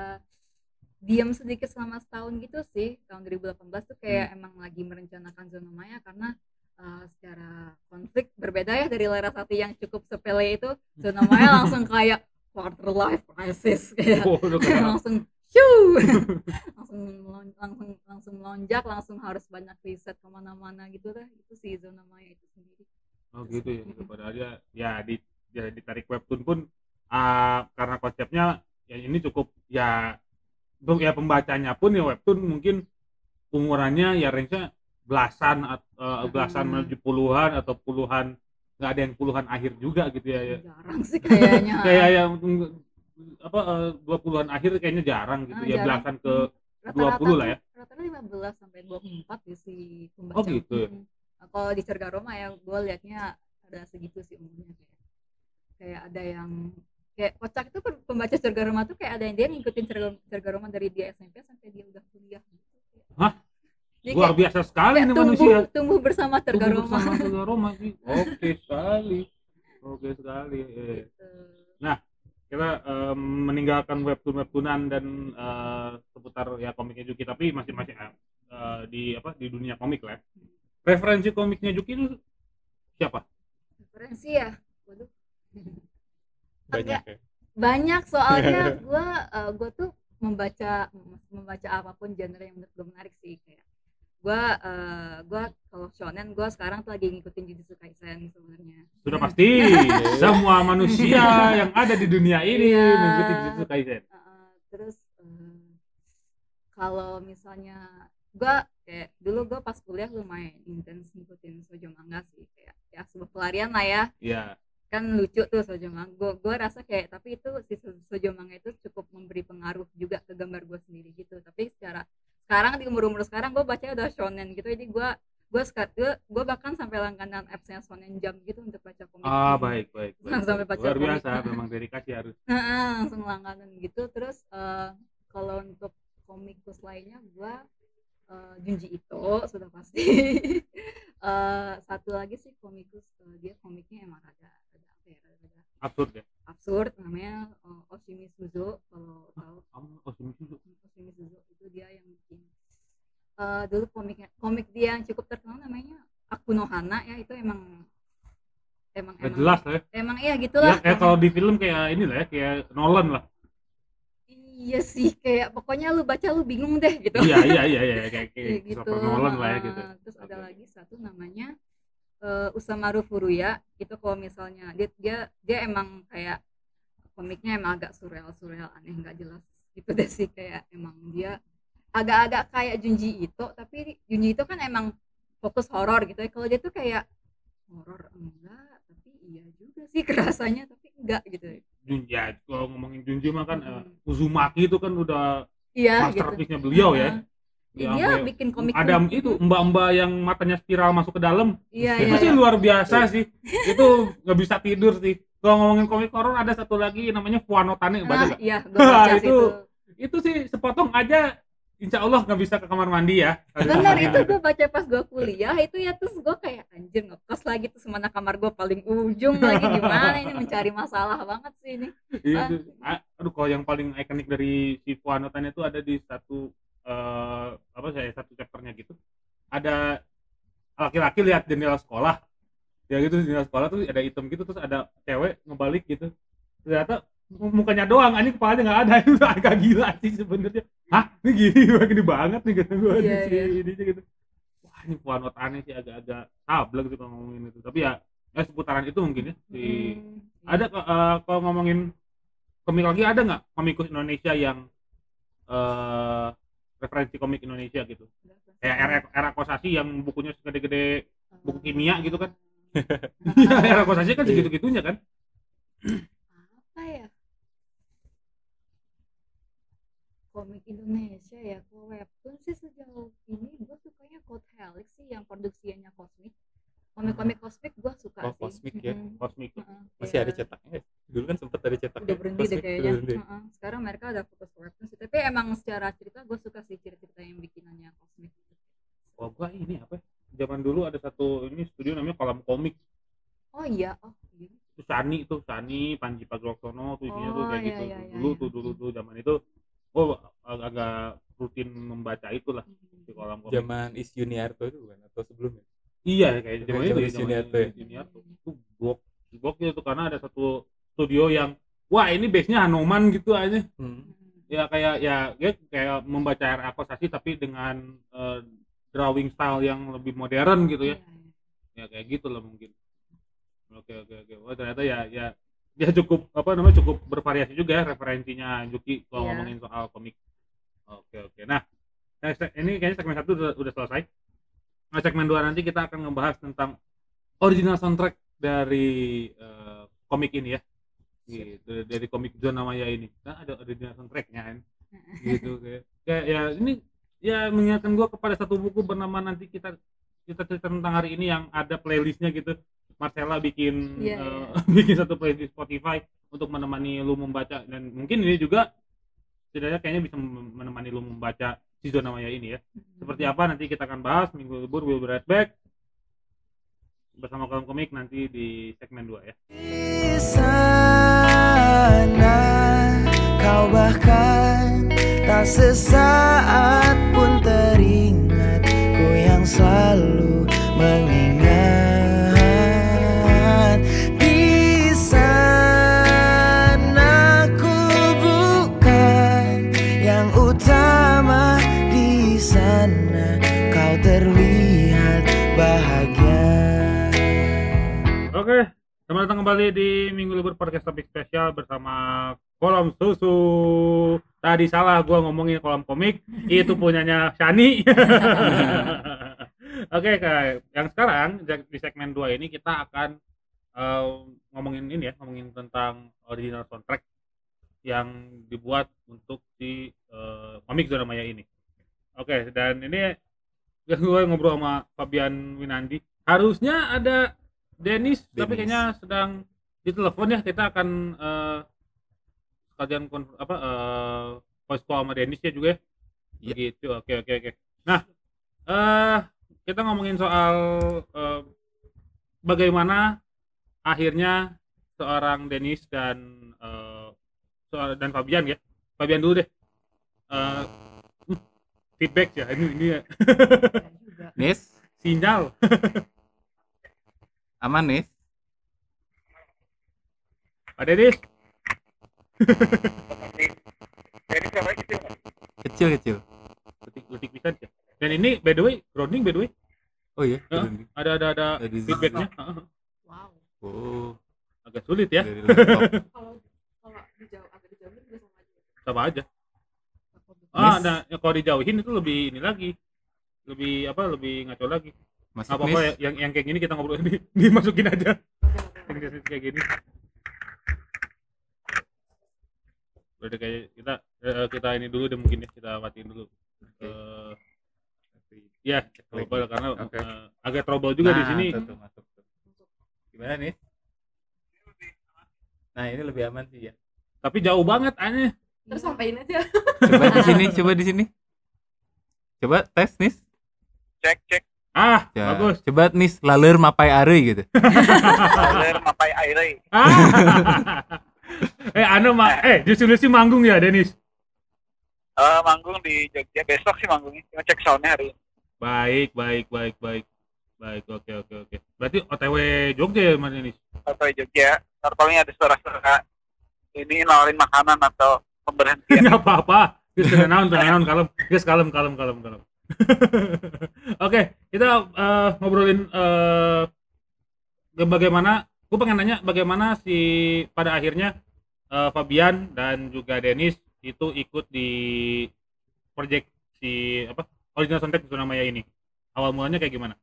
S3: diam sedikit selama setahun gitu sih. Tahun 2018 tuh kayak emang lagi merencanakan zona maya karena eh, secara konflik berbeda ya dari Larasati yang cukup sepele itu. Zona maya <laughs> langsung kayak quarter life crisis kayak
S2: oh,
S3: langsung shoo. <laughs> Langsung langsung langsung melonjak langsung harus banyak riset ke mana-mana gitu dah. Itu sih zona maya itu sendiri
S2: Oh gitu ya, gitu. padahal dia ya di ya, ditarik webtoon pun ah, karena konsepnya ya ini cukup ya untuk ya pembacanya pun ya webtoon mungkin umurannya ya range-nya belasan eh, belasan
S3: Hmm.
S2: menuju puluhan atau puluhan nggak ada yang puluhan akhir juga gitu ya, ya.
S3: jarang sih kayaknya <laughs>
S2: kayak yang apa eh, dua puluhan akhir kayaknya jarang gitu
S3: Ah,
S2: ya
S3: jarang.
S2: belasan ke
S3: Rata-rata
S2: 20 lah ya.
S3: rata-rata 15 sampai 24 ya si pembaca
S2: Oh, gitu ya?
S3: Nah, kalau di Cerga Roma ya gue liatnya ada segitu sih umurnya kayak kayak ada yang kayak kocak itu pembaca Cerga Roma tuh kayak ada yang dia ngikutin Cerga, Cerga Roma dari dia SMP sampai dia udah kuliah gitu.
S2: Hah?
S3: Jadi
S2: luar
S3: kayak,
S2: biasa sekali ini
S3: tumbuh,
S2: manusia
S3: tumbuh bersama
S2: Tumbuh
S3: Roma
S2: bersama Cerga <laughs> Roma sih oke sekali oke sekali eh.
S3: gitu.
S2: kita em, meninggalkan webtoon webtoonan dan eh, seputar ya komiknya Juki tapi masih masih eh, eh, di apa di dunia komik lah ya. Referensi komiknya Juki itu siapa?
S3: Referensi ya? Waduh. <laughs>
S5: Banyak ya.
S3: banyak soalnya <laughs> gue gue tuh membaca membaca apa pun genre yang menurut gue menarik sih kayak gue gue kalau shonen gue sekarang tuh lagi ngikutin Jujutsu Kaisen sebenarnya.
S2: Sudah pasti. <laughs> Semua manusia yang ada di dunia ini
S3: Iya.
S2: mengikuti Jujutsu Kaisen.
S3: Uh, terus uh, kalau misalnya gue kayak dulu gue pas kuliah lumayan intens ngikutin sojo manga sih kayak ya sebuah pelarian lah ya.
S2: Ya
S3: kan lucu tuh sojo manga. Gue gue rasa kayak tapi itu si so- sojo manga itu cukup memberi pengaruh juga ke gambar gue sendiri gitu. Tapi secara sekarang di umur umur sekarang gue baca udah shonen gitu. Jadi gue gue sekat gue gue bahkan sampai langganan appsnya Shonen Jump gitu untuk baca komik
S2: ah baik baik, baik.
S3: Sampai baca
S2: luar
S3: komik.
S2: biasa memang dedikasi harus. <laughs>
S3: Heeh, langsung langganan gitu. Terus eh, kalau untuk komikus lainnya gue eh, Junji Ito sudah pasti. <laughs> Eh, satu lagi sih komikus eh, dia komiknya emang rada rada apa ya rada
S2: absurd ya?
S3: absurd namanya eh, Oshimi Suzo kalau tahu.
S2: kamu oh sini sini
S3: Oshimi Suzo itu dia yang bikin. Eh, dulu komiknya komik dia yang cukup terkenal namanya Akuno Hana ya itu emang emang
S2: jelas lah ya?
S3: emang iya
S2: ya
S3: gitulah
S2: kayak kalau di film kayak ini lah ya kayak Nolan lah
S3: iya sih kayak pokoknya lu baca lu bingung deh gitu.
S2: Iya iya iya iya kayak <laughs> kayak
S3: gitu.
S2: Nolan lah ya gitu.
S3: Terus ada
S2: Oke.
S3: lagi satu namanya eh, Usamaru Furuya. Itu kalau misalnya dia dia dia emang kayak komiknya emang agak surreal surreal aneh nggak jelas gitu deh sih. Kayak emang dia agak-agak kayak Junji Ito tapi Junji Ito kan emang fokus horor gitu ya. Kalau dia tuh kayak horor enggak tapi iya juga sih <laughs> kerasanya tapi enggak gitu
S2: Junji ya kalau ngomongin Junji mah kan
S3: Hmm.
S2: Uzumaki itu kan udah
S3: iya gitu.
S2: masterpiece-nya beliau ya. Ya,
S3: dia
S2: sampai
S3: bikin komik
S2: ada
S3: komik
S2: itu mbak-mbak yang matanya spiral masuk ke dalam.
S3: Iya
S2: itu
S3: iya
S2: sih luar biasa sih. Itu nggak bisa tidur sih. Kalau ngomongin komik horor ada satu lagi namanya Fuano Tane
S3: ah, iya <laughs>
S2: Itu-
S3: itu
S2: itu sih sepotong aja insya Allah nggak bisa ke kamar mandi ya.
S3: Benar itu gue baca pas gue kuliah itu ya terus gue kayak anjir ngekos lagi terus mana kamar gue paling ujung lagi gimana ini mencari masalah banget sih ini.
S2: Iya, tuh. A- aduh kalau yang paling ikonik dari si Fuano Tane itu ada di satu eh, apa saya satu chapternya gitu ada laki-laki lihat jendela sekolah ya gitu jendela sekolah tuh ada item gitu terus ada cewek ngebalik gitu. Ternyata mukanya doang anjing kepalanya nggak ada <laughs> itu agak gila sih sebenarnya hah? Ini gini <laughs> gini banget nih kata gue
S3: Iya,
S2: si
S3: iya.
S2: ini gitu. Wah ini Fuano Tane sih agak-agak sableng gitu kalau ngomongin itu. Tapi ya ya seputaran itu mungkin ya di
S3: Hmm,
S2: ada eh, kalau ngomongin komik lagi ada nggak komikus Indonesia yang eh referensi komik Indonesia gitu? Kayak era era kosasi yang bukunya segede-gede buku kimia gitu kan? <laughs> Iya, era kosasi kan segitu gitunya kan?
S3: Apa ya komik Indonesia ya kalau webtoon sih sejauh ini. Gue sukanya Code Helix sih yang produksinya kosmik komik-komik kosmik gue suka
S5: Oh,
S3: sih.
S5: Cosmic ya?
S3: Mm-mm.
S2: kosmik
S3: Heeh,
S5: Masih ada
S3: kayak-
S5: cetaknya? Dulu kan sempat ada cetak
S3: udah berhenti deh kayaknya.
S5: berhenti.
S3: Heeh, sekarang mereka udah fokus ke webtoon sih. Tapi emang secara cerita gue suka sih cerita-cerita yang bikinannya kosmik
S2: oh gua ini apa ya? zaman dulu ada satu ini studio namanya kolam komik.
S3: Oh iya? Oh iya.
S2: Itu Sani tuh Sani Panji Pragiwaksono tuh isinya tuh
S3: Oh,
S2: kayak
S3: iya,
S2: gitu.
S3: iya, iya,
S2: dulu
S3: iya.
S2: tuh dulu tuh zaman itu. Oh agak rutin membaca itulah di kolam komik
S5: zaman Is Yuniarto itu bukan atau sebelumnya
S2: Iya kayak zaman itu ya
S5: di
S2: zaman
S5: Siniarto ya?
S2: di Siniarto. Itu gok gokil tuh karena ada satu studio yang wah ini base-nya Hanoman gitu aja.
S5: Hmm.
S2: Ya kayak ya dia kayak membaca RA Kosasi tapi dengan eh, drawing style yang lebih modern gitu ya.
S3: Iya,
S2: Ya kayak gitu lah mungkin. Oke oke oke. Wah ternyata ya ya dia cukup apa namanya cukup bervariasi juga ya referensinya Juki kalau
S3: Iya.
S2: ngomongin soal komik. Oke oke. Nah, nah, ini kayaknya segmen satu udah, udah selesai. Nah, segmen dua nanti kita akan ngebahas tentang original soundtrack dari eh, komik ini ya. Gitu, dari komik Zona Maya ini. Kan ada original soundtracknya kan. Gitu kayak, kayak ya ini ya mengingatkan gua kepada satu buku bernama nanti kita kita cerita tentang hari ini yang ada playlistnya gitu. Marcella bikin
S3: Iya,
S2: eh,
S3: iya. <laughs>
S2: bikin satu playlist Spotify untuk menemani lu membaca dan mungkin ini juga setidaknya kayaknya bisa menemani lu membaca si Zona Maya ini ya. Seperti apa nanti kita akan bahas minggu libur will be right back bersama kolom komik nanti di segmen 2 ya.
S6: Di sana kau bahkan tak sesaat pun teringat ku yang selalu
S2: kembali di Minggu Libur Podcast Topik Spesial bersama Kolom Susu. Tadi salah gua ngomongin kolom komik, <laughs> itu punyanya Shani. <laughs> Oke, Kak. yang sekarang di segmen 2 ini kita akan eh, ngomongin ini ya, ngomongin tentang original soundtrack yang dibuat untuk si eh, komik Zona Maya ini. Oke, dan ini <laughs> gue ngobrol sama Fabian Winandi harusnya ada Dennis, tapi kayaknya sedang ditelepon ya. Kita akan eh sekalian apa eh voice call sama Dennis ya juga ya.
S5: Iya.
S2: begitu. Oke oke oke. Nah eh kita ngomongin soal eh, bagaimana akhirnya seorang Dennis dan eh, soal dan Fabian ya. Fabian dulu deh. Eh, hmm, feedback ya. Ini ini ya.
S3: juga.
S5: Nis
S2: sinyal <laughs>
S5: aman Nis?
S2: Pak
S4: gitu
S5: kecil kecil.
S2: Letik letik pisan ya? Dan ini by the way grounding by the way?
S5: Oh iya
S2: ada ada ada
S5: Dari
S2: feedbacknya?
S3: wow.
S5: Oh.
S2: Agak sulit ya?
S5: Dari laptop <laughs>
S3: kalau kalau dijauh agak dijauhin juga sama aja.
S2: Sama aja.
S3: Takut
S2: ah nah ya kalau dijauhin itu lebih ini lagi. Lebih apa lebih ngaco lagi
S5: masuk
S2: apa apa yang yang kayak gini kita ngobrol <laughs> di dimasukin aja. Yang kayak gini. Udah kayak kita eh, kita ini dulu deh mungkin ya kita matiin dulu. Eh, ya trouble karena
S5: Oke.
S2: eh, agak trouble juga di
S5: Nah,
S2: sini.
S5: tuh, tuh, masuk tuh. gimana Nis nah ini lebih aman sih ya.
S2: Tapi jauh banget aneh.
S3: Terus sampaiin aja?
S5: Coba di sini coba di sini. Coba tes Nis.
S4: Cek cek
S2: ah
S5: Ya,
S2: bagus.
S5: Coba Nis laleur mapai are gitu.
S4: Alir mapai aire.
S2: Ah. <laughs> eh anu mah eh. justru sih manggung ya Denis?
S4: Eh manggung di Jogja. Besok sih manggungnya. Cuma cek soundnya hari ini.
S2: baik baik baik baik. Baik oke oke oke. Berarti OTW Jogja ya Mas Denis?
S4: Atau Jogja. Ntar paling ada suara-suara. Ini nawarin makanan atau pemberhentian. <laughs>
S2: nggak apa-apa. Geus teu naon kalem. Geus kalem kalem kalem kalem <laughs> oke kita eh, ngobrolin eh, bagaimana gue pengen nanya bagaimana si pada akhirnya eh, Fabian dan juga Denis itu ikut di project si apa original soundtrack itu namanya ini. Awal mulanya kayak gimana?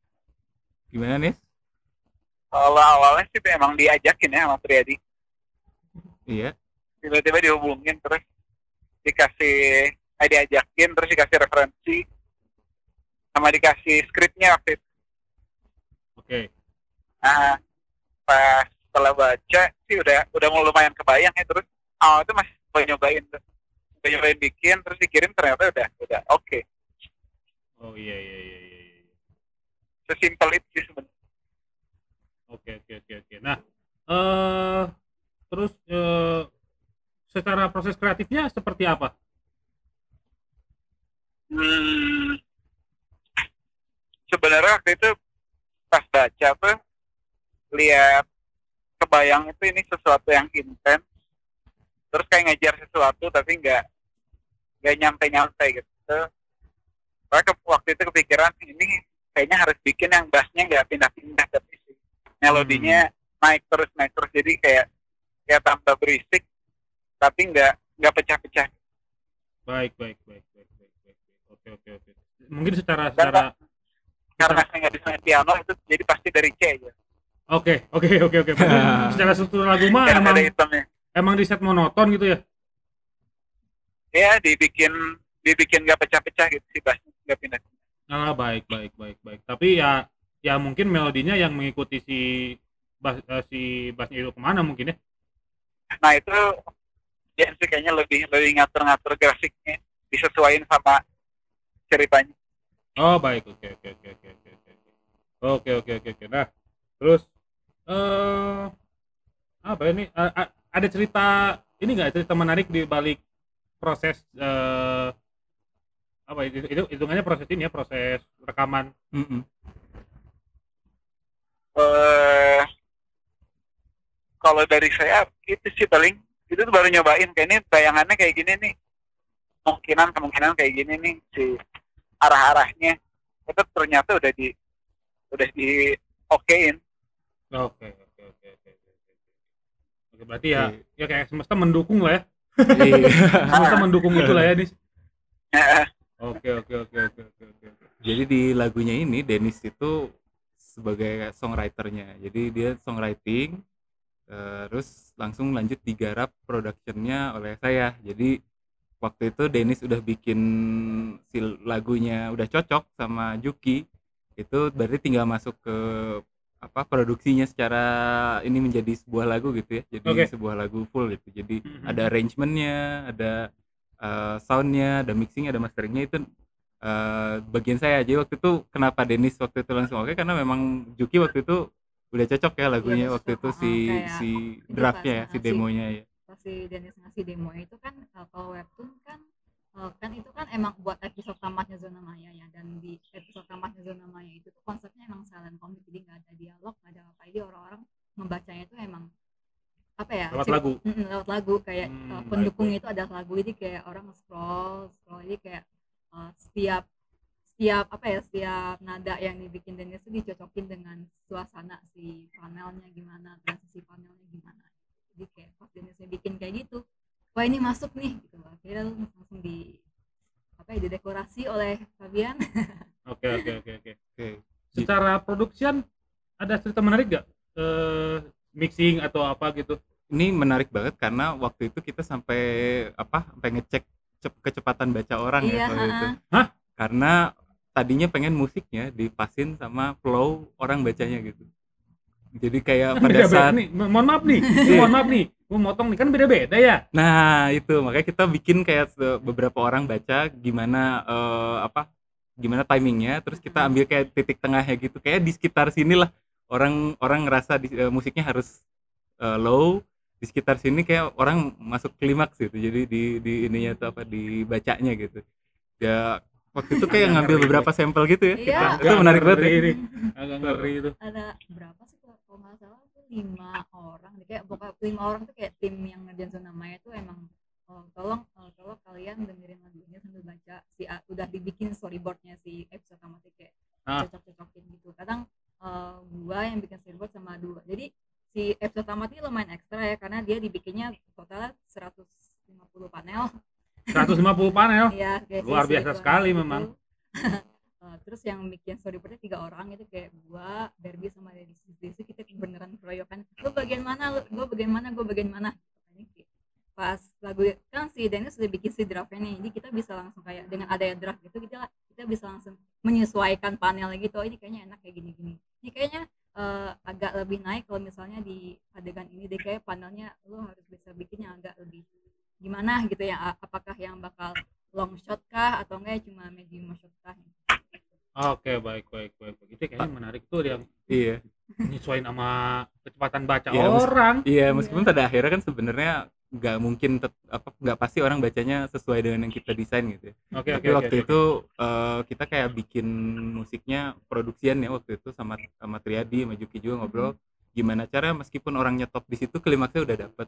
S5: Gimana Nis?
S4: Kalau awalnya sih emang diajakin ya sama Triadi.
S5: iya.
S4: Tiba-tiba dihubungin terus dikasih eh, diajakin terus dikasih referensi sama dikasih skripnya waktu itu.
S2: oke
S4: Nah, pas setelah baca sih udah udah mau lumayan kebayang ya terus awal itu masih mau nyobain tuh. Udah nyobain bikin terus dikirim ternyata udah udah oke.
S2: oh iya iya iya iya iya.
S4: Sesimpel itu sih sebenarnya.
S2: Oke oke oke oke. Nah, eh terus eh secara proses kreatifnya seperti apa?
S4: Hmm, sebenarnya waktu itu pas baca tuh lihat kebayang itu ini sesuatu yang intens terus kayak ngejar sesuatu tapi nggak nggak nyampe nyampe gitu Soalnya ke- waktu itu kepikiran ini kayaknya harus bikin yang bassnya nggak pindah-pindah tapi si melodinya naik terus naik terus jadi kayak kayak tambah berisik tapi nggak nggak pecah-pecah
S2: Baik baik baik baik baik baik. baik. Oke oke oke. Mungkin secara
S4: Dan,
S2: secara
S4: karena saya nggak bisa main piano itu jadi pasti dari C aja
S2: oke oke oke oke. <laughs> Secara struktur lagu mah emang
S4: ada hitamnya
S2: emang di set monoton gitu ya?
S4: ya dibikin dibikin nggak pecah-pecah gitu sih bassnya nggak pindah
S2: Ah baik baik baik baik. Tapi ya ya mungkin melodinya yang mengikuti si bas, eh, si bassnya itu ke mana mungkin ya?
S4: nah itu ya sih kayaknya lebih lebih ngatur-ngatur grafiknya disesuaikan sama ceritanya
S2: Oh baik. Oke oke oke oke oke oke oke. Oke oke oke nah terus eh apa ini? A- a- ada cerita ini nggak? Cerita menarik di balik proses eh apa itu, itu hitungannya proses ini ya proses rekaman.
S5: Mm-mm.
S4: eh kalau dari saya itu sih paling itu tuh baru nyobain. Kayak ini bayangannya kayak gini nih. Kemungkinan kemungkinan kayak gini nih si arah-arahnya itu ternyata udah di udah di okein
S2: oke oke oke oke oke oke berarti ya
S5: Oke.
S2: ya kayak semesta mendukung lah ya
S5: Iya. <laughs>
S2: semesta mendukung itu lah ya nih
S4: Nah,
S2: oke oke oke oke oke oke oke.
S5: Jadi di lagunya ini Dennis itu sebagai songwriternya. Jadi dia songwriting terus langsung lanjut digarap productionnya oleh saya. Jadi waktu itu Dennis udah bikin si lagunya udah cocok sama Juki itu berarti tinggal masuk ke apa produksinya secara ini menjadi sebuah lagu gitu ya jadi
S2: Oke.
S5: sebuah lagu full gitu. Jadi
S2: Mhm.
S5: ada arrangementnya ada eh, soundnya ada mixingnya ada masteringnya itu eh, bagian saya jadi waktu itu kenapa Dennis waktu itu langsung oke? Karena memang Juki waktu itu udah cocok ya lagunya
S3: Iya,
S5: waktu itu si si draftnya ya
S3: uh, si-
S5: demonya ya
S3: si Dennis ngasih demo itu kan uh, kalau webtoon kan uh, kan itu kan emang buat episode tamatnya zona maya ya dan di episode tamatnya zona maya itu tuh konsepnya emang silent comic jadi nggak ada dialog nggak ada apa jadi orang-orang membacanya itu emang apa ya
S2: Lewat lagu.
S3: Mm-mm, lewat lagu kayak
S2: Hmm,
S3: uh, pendukungnya
S2: baik.
S3: itu ada lagu jadi kayak orang scroll scroll jadi kayak uh, setiap setiap apa ya setiap nada yang dibikin Dennis itu dicocokin dengan suasana si panelnya gimana transisi panelnya gimana jadi kayak pas Dennisnya bikin kayak gitu wah ini masuk nih gitu akhirnya langsung di apa ya didekorasi oleh Fabian <laughs>
S2: Oke oke oke oke.
S5: oke
S2: Secara production ada cerita menarik gak? Eh mixing atau apa gitu?
S5: ini menarik banget karena waktu itu kita sampai apa sampai ngecek cep- kecepatan baca orang
S3: Iya,
S5: ya waktu itu
S3: ha-ha.
S5: karena tadinya pengen musiknya dipasin sama flow orang bacanya gitu jadi kayak pada
S2: Beda-beda
S5: saat
S2: nih. Mo- Mohon maaf nih. Ini mohon maaf nih. Gue motong nih kan beda-beda ya.
S5: nah itu makanya kita bikin kayak beberapa orang baca gimana eh, apa gimana timingnya terus kita ambil kayak titik tengahnya gitu kayak di sekitar sini lah orang orang ngerasa di, eh, musiknya harus eh, low di sekitar sini kayak orang masuk klimaks gitu jadi di di ininya tuh apa dibacanya gitu ya waktu itu kayak ngambil beberapa sampel gitu ya
S3: Iya.
S5: kita. itu menarik banget ya.
S2: ini. Agak ngeri itu.
S3: ada berapa sih kalau kalau nggak salah tuh lima orang kayak pokoknya lima orang tuh kayak tim yang ngerjain zona maya tuh emang oh, tolong oh, tolong kalian dengerin lagunya sambil baca si A- udah dibikin storyboardnya si episode tamatnya kayak
S2: Ah.
S3: cocok-cocokin gitu kadang eh, gua yang bikin storyboard sama dua jadi si episode tamat ini lumayan ekstra ya karena dia dibikinnya totalnya 150 panel
S2: 150 panel.
S3: Iya,
S2: Luar
S3: si
S2: biasa sekali
S3: gitu.
S2: memang. <laughs>
S3: Eh, terus yang bikin storyboardnya tiga orang itu kayak gua, Barbie sama Desi Desi kita beneran keroyokan. Lu bagian mana? Lu, gua bagian mana? Gua bagian mana? Pas lagu kan si Dennis sudah bikin si draftnya nih jadi kita bisa langsung kayak dengan adanya draft gitu kita kita bisa langsung menyesuaikan panelnya gitu oh ini kayaknya enak kayak gini gini ini kayaknya eh, agak lebih naik kalau misalnya di adegan ini deh kayak panelnya lu harus bisa bikin yang agak lebih gimana gitu ya apakah yang bakal long shot kah atau enggak cuma medium shot
S2: Oke, baik baik baik. baik. Itu kayaknya menarik tuh yang
S5: iya
S2: nyesuaiin sama kecepatan baca
S5: Iya, mes-
S2: orang.
S5: iya meskipun pada akhirnya kan sebenarnya nggak mungkin apa nggak pasti orang bacanya sesuai dengan yang kita desain gitu ya.
S2: Oke oke
S5: Tapi
S2: oke.
S5: waktu
S2: oke.
S5: itu eh, kita kayak bikin musiknya produksian ya waktu itu sama sama Triadi sama Juki juga ngobrol gimana cara meskipun orang nyetop di situ klimaksnya udah dapet.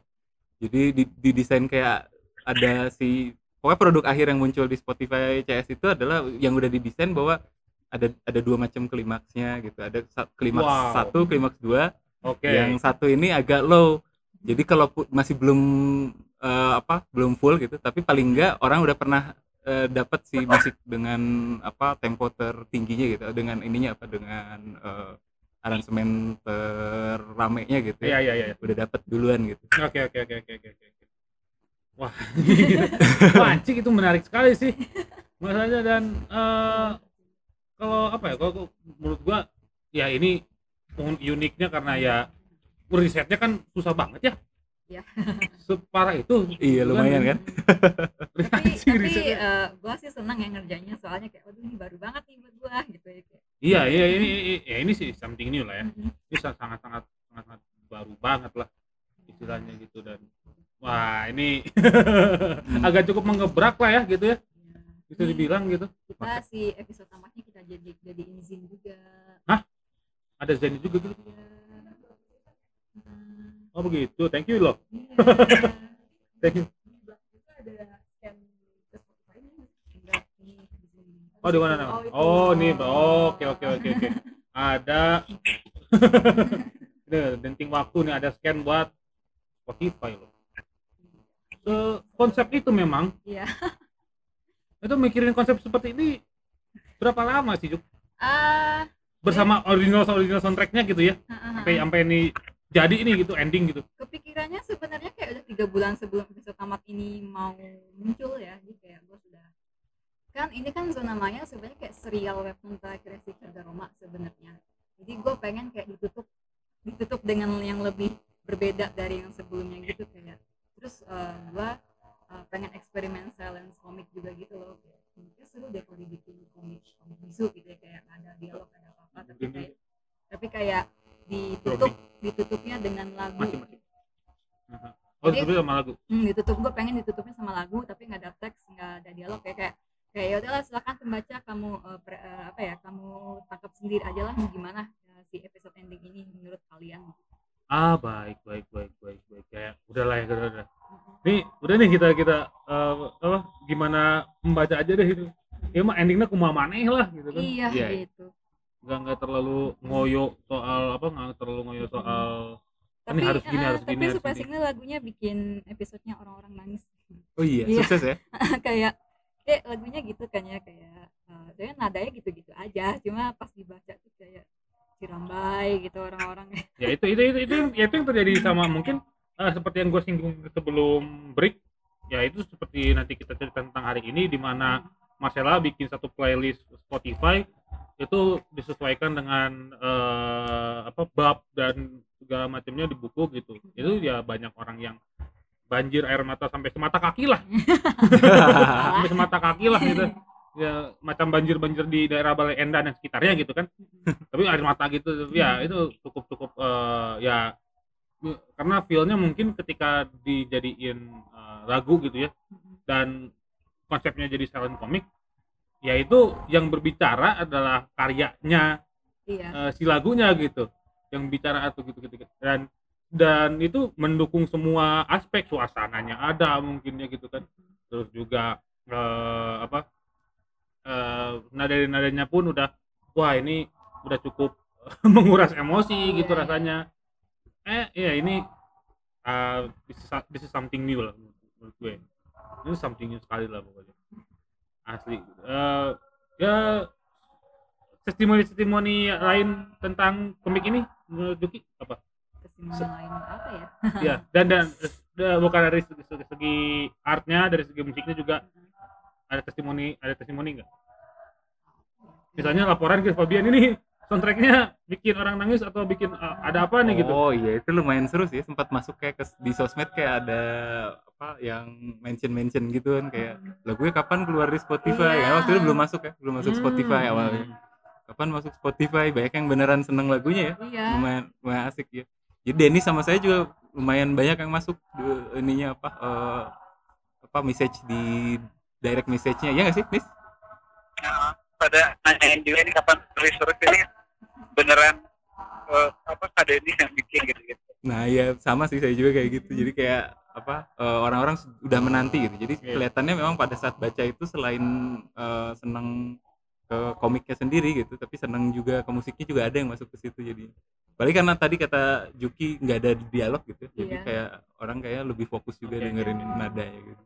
S5: Jadi di, didesain kayak ada si pokoknya produk akhir yang muncul di Spotify CS itu adalah yang udah didesain bahwa ada ada dua macam klimaksnya gitu. Ada klimaks
S2: Wow.
S5: satu, klimaks dua,
S2: Oke.
S5: yang satu ini agak low jadi kalau masih belum eh, apa belum full gitu tapi paling enggak orang udah pernah eh, dapat si musik dengan apa tempo tertingginya gitu dengan ininya apa dengan eh, aransemen terramenya gitu
S2: Iya
S5: ya
S2: iya iya.
S5: udah dapat duluan gitu
S2: Oke oke oke oke oke. oke. Wah, <laughs> wah anjing itu menarik sekali sih. Masalahnya dan eh, kalau apa ya? Kalau menurut gua ya ini un- uniknya karena ya risetnya kan susah banget ya.
S3: Iya. <laughs>
S2: Separah itu.
S5: iya
S2: Itu
S5: lumayan kan
S3: tapi <laughs>
S2: Anjing,
S3: tapi
S2: risetnya.
S3: eh, gua sih senang ya ngerjainnya soalnya kayak aduh ini baru banget nih buat gua gitu ya kayak
S2: Iya iya ini ini- ya ini sih something new lah ya.
S3: mm,
S2: Ini sangat sangat sangat sangat, sangat baru banget lah istilahnya gitu dan wah ini <laughs> agak cukup mengebrak lah ya gitu ya
S3: ya.
S2: Bisa dibilang gitu.
S3: Kita si episode tamatnya kita jadi jadi izin juga.
S2: Ada Zen juga gitu?
S3: Ya. Hmm,
S2: oh begitu. Thank you loh.
S3: Iya. <laughs>
S2: thank you. Oh di mana nama
S3: itu.
S2: oh nih oke oke oke oke. <laughs> Ada. <laughs> Ini denting waktu nih. Ada scan buat Spotify loh. Se- konsep itu memang
S3: Iya.
S2: Itu mikirin konsep seperti ini berapa lama sih Juk?
S3: Ah,
S2: bersama original original soundtracknya gitu ya?
S3: Ah, ah,
S2: sampai sampai ini jadi ini gitu ending gitu.
S3: Kepikirannya sebenarnya kayak udah tiga bulan sebelum episode tamat ini mau muncul ya. Jadi kayak gue sudah kan ini kan zona maya sebenarnya kayak serial webtoon terakhir si Kerja Roma sebenarnya. Jadi gue pengen kayak ditutup ditutup dengan yang lebih berbeda dari yang sebelumnya gitu kayak. Terus uh, gue uh, pengen eksperimen silence komik juga gitu loh kayak mungkin seru deh kalau dibikin komik komik bisu gitu ya kayak ada dialog ada apa apa tapi kayak tapi kayak ditutup ditutupnya dengan lagu
S2: Masih, masih. Oh,
S3: Jadi-
S2: itu sama lagu.
S3: hmm, ditutup gue pengen ditutupnya sama lagu tapi nggak ada teks nggak ada dialog kayak kayak kayak ya udahlah silakan pembaca kamu eh, pre- eh, apa ya kamu tangkap sendiri aja lah gimana eh, si episode ending ini menurut kalian
S2: Ah, baik, baik, baik, baik, baik. Kayak udahlah ya, udah, udah. Udah nih kita kita eh, apa gimana membaca aja deh itu. Ya mah endingnya kumaha maneh lah gitu kan.
S3: iya
S5: Iya, iya.
S3: gitu
S2: Nggak nggak terlalu ngoyo soal apa nggak terlalu ngoyo soal
S3: tapi
S2: harus gini,
S3: eh,
S2: harus
S3: tapi
S2: gini, harus
S3: surprisingly lagunya bikin episodenya orang-orang nangis
S5: oh iya
S3: Iya.
S5: sukses ya <laughs>
S3: kayak kayak lagunya gitu kan ya kayak uh, dia nadanya gitu-gitu aja cuma pas dibaca tuh kayak cirambai gitu orang-orang
S2: ya itu itu itu itu, ya itu yang terjadi sama mungkin eh, seperti yang gue singgung sebelum break ya itu seperti nanti kita cerita tentang hari ini di mana Marcella bikin satu playlist Spotify itu disesuaikan dengan eh, apa bab dan segala macamnya di buku gitu. Itu ya banyak orang yang banjir air mata sampai semata kaki lah. <laughs> Sampai semata kaki lah gitu. Ya macam banjir-banjir di daerah Balai Endah dan sekitarnya gitu kan. <laughs> Tapi air mata gitu ya itu cukup cukup eh, ya karena feelnya mungkin ketika dijadiin eh, lagu gitu ya dan konsepnya jadi silent comic ya itu yang berbicara adalah karyanya
S3: iya
S2: eh, si lagunya gitu yang bicara atau gitu gitu dan dan itu mendukung semua aspek suasananya ada mungkinnya gitu kan terus juga eh, apa eh, nada-nadanya pun udah wah ini udah cukup <laughs> menguras emosi gitu
S3: Iya.
S2: rasanya eh ya ini uh, this, is, this is something new lah menurut gue. Ini something new sekali lah pokoknya. Asli. Eh, ya testimoni-testimoni lain tentang komik ini menurut Juki apa?
S3: Kesimpulan lain apa ya? <laughs>
S2: Ya dan dan eh, bukan dari segi, segi, segi artnya dari segi musiknya juga ada testimoni ada testimoni enggak misalnya laporan ke Fabian ini soundtracknya bikin orang nangis atau bikin eh, ada apa nih gitu?
S5: Oh iya itu lumayan seru sih sempat masuk kayak ke, di sosmed kayak ada apa yang mention mention gitu kan kayak lagunya kapan keluar di Spotify?
S3: Iya.
S5: ya waktu itu belum masuk ya belum masuk
S2: Hmm.
S5: Spotify awalnya. Kapan masuk Spotify? Banyak yang beneran seneng lagunya ya.
S3: Iya.
S5: Lumayan lumayan asik ya. Jadi Denny sama saya juga lumayan banyak yang masuk ininya apa eh, apa message di direct message-nya. Ya nggak sih Nis?
S4: Nah, pada nanyain juga ini kapan tulis terus ini beneran eh, apa ada ini yang bikin gitu gitu.
S5: Nah ya sama sih saya juga kayak gitu. Jadi kayak apa eh, orang-orang udah menanti gitu. Jadi
S2: Iya.
S5: kelihatannya memang pada saat baca itu selain eh, seneng ke komiknya sendiri gitu tapi seneng juga ke musiknya juga ada yang masuk ke situ. Jadi balik karena tadi kata Juki nggak ada dialog gitu jadi
S3: Iya.
S5: kayak orang kayak lebih fokus juga
S2: Oke.
S5: dengerin nada ya gitu.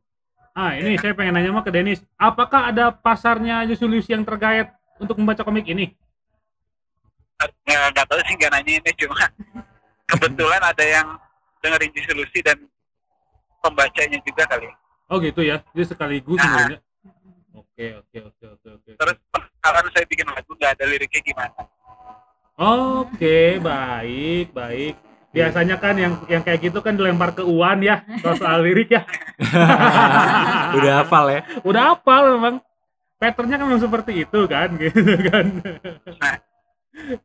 S2: Ah ini saya pengen nanya mah ke Denis. Apakah ada pasarnya Julius yang terkait untuk membaca komik ini
S4: nggak tahu sih nggak nanya ini cuma kebetulan ada yang dengerin disolusi dan pembacanya juga kali
S2: oh gitu ya jadi sekaligus
S4: Ah.
S2: sebenarnya oke oke oke oke oke
S4: terus kalau saya bikin lagu nggak ada liriknya gimana
S2: Oke, baik, baik. Biasanya kan yang yang kayak gitu kan dilempar ke Uwan ya, soal, soal lirik ya. <laughs>
S5: udah hafal ya
S2: Udah hafal memang. Patternnya kan memang seperti itu kan, gitu kan.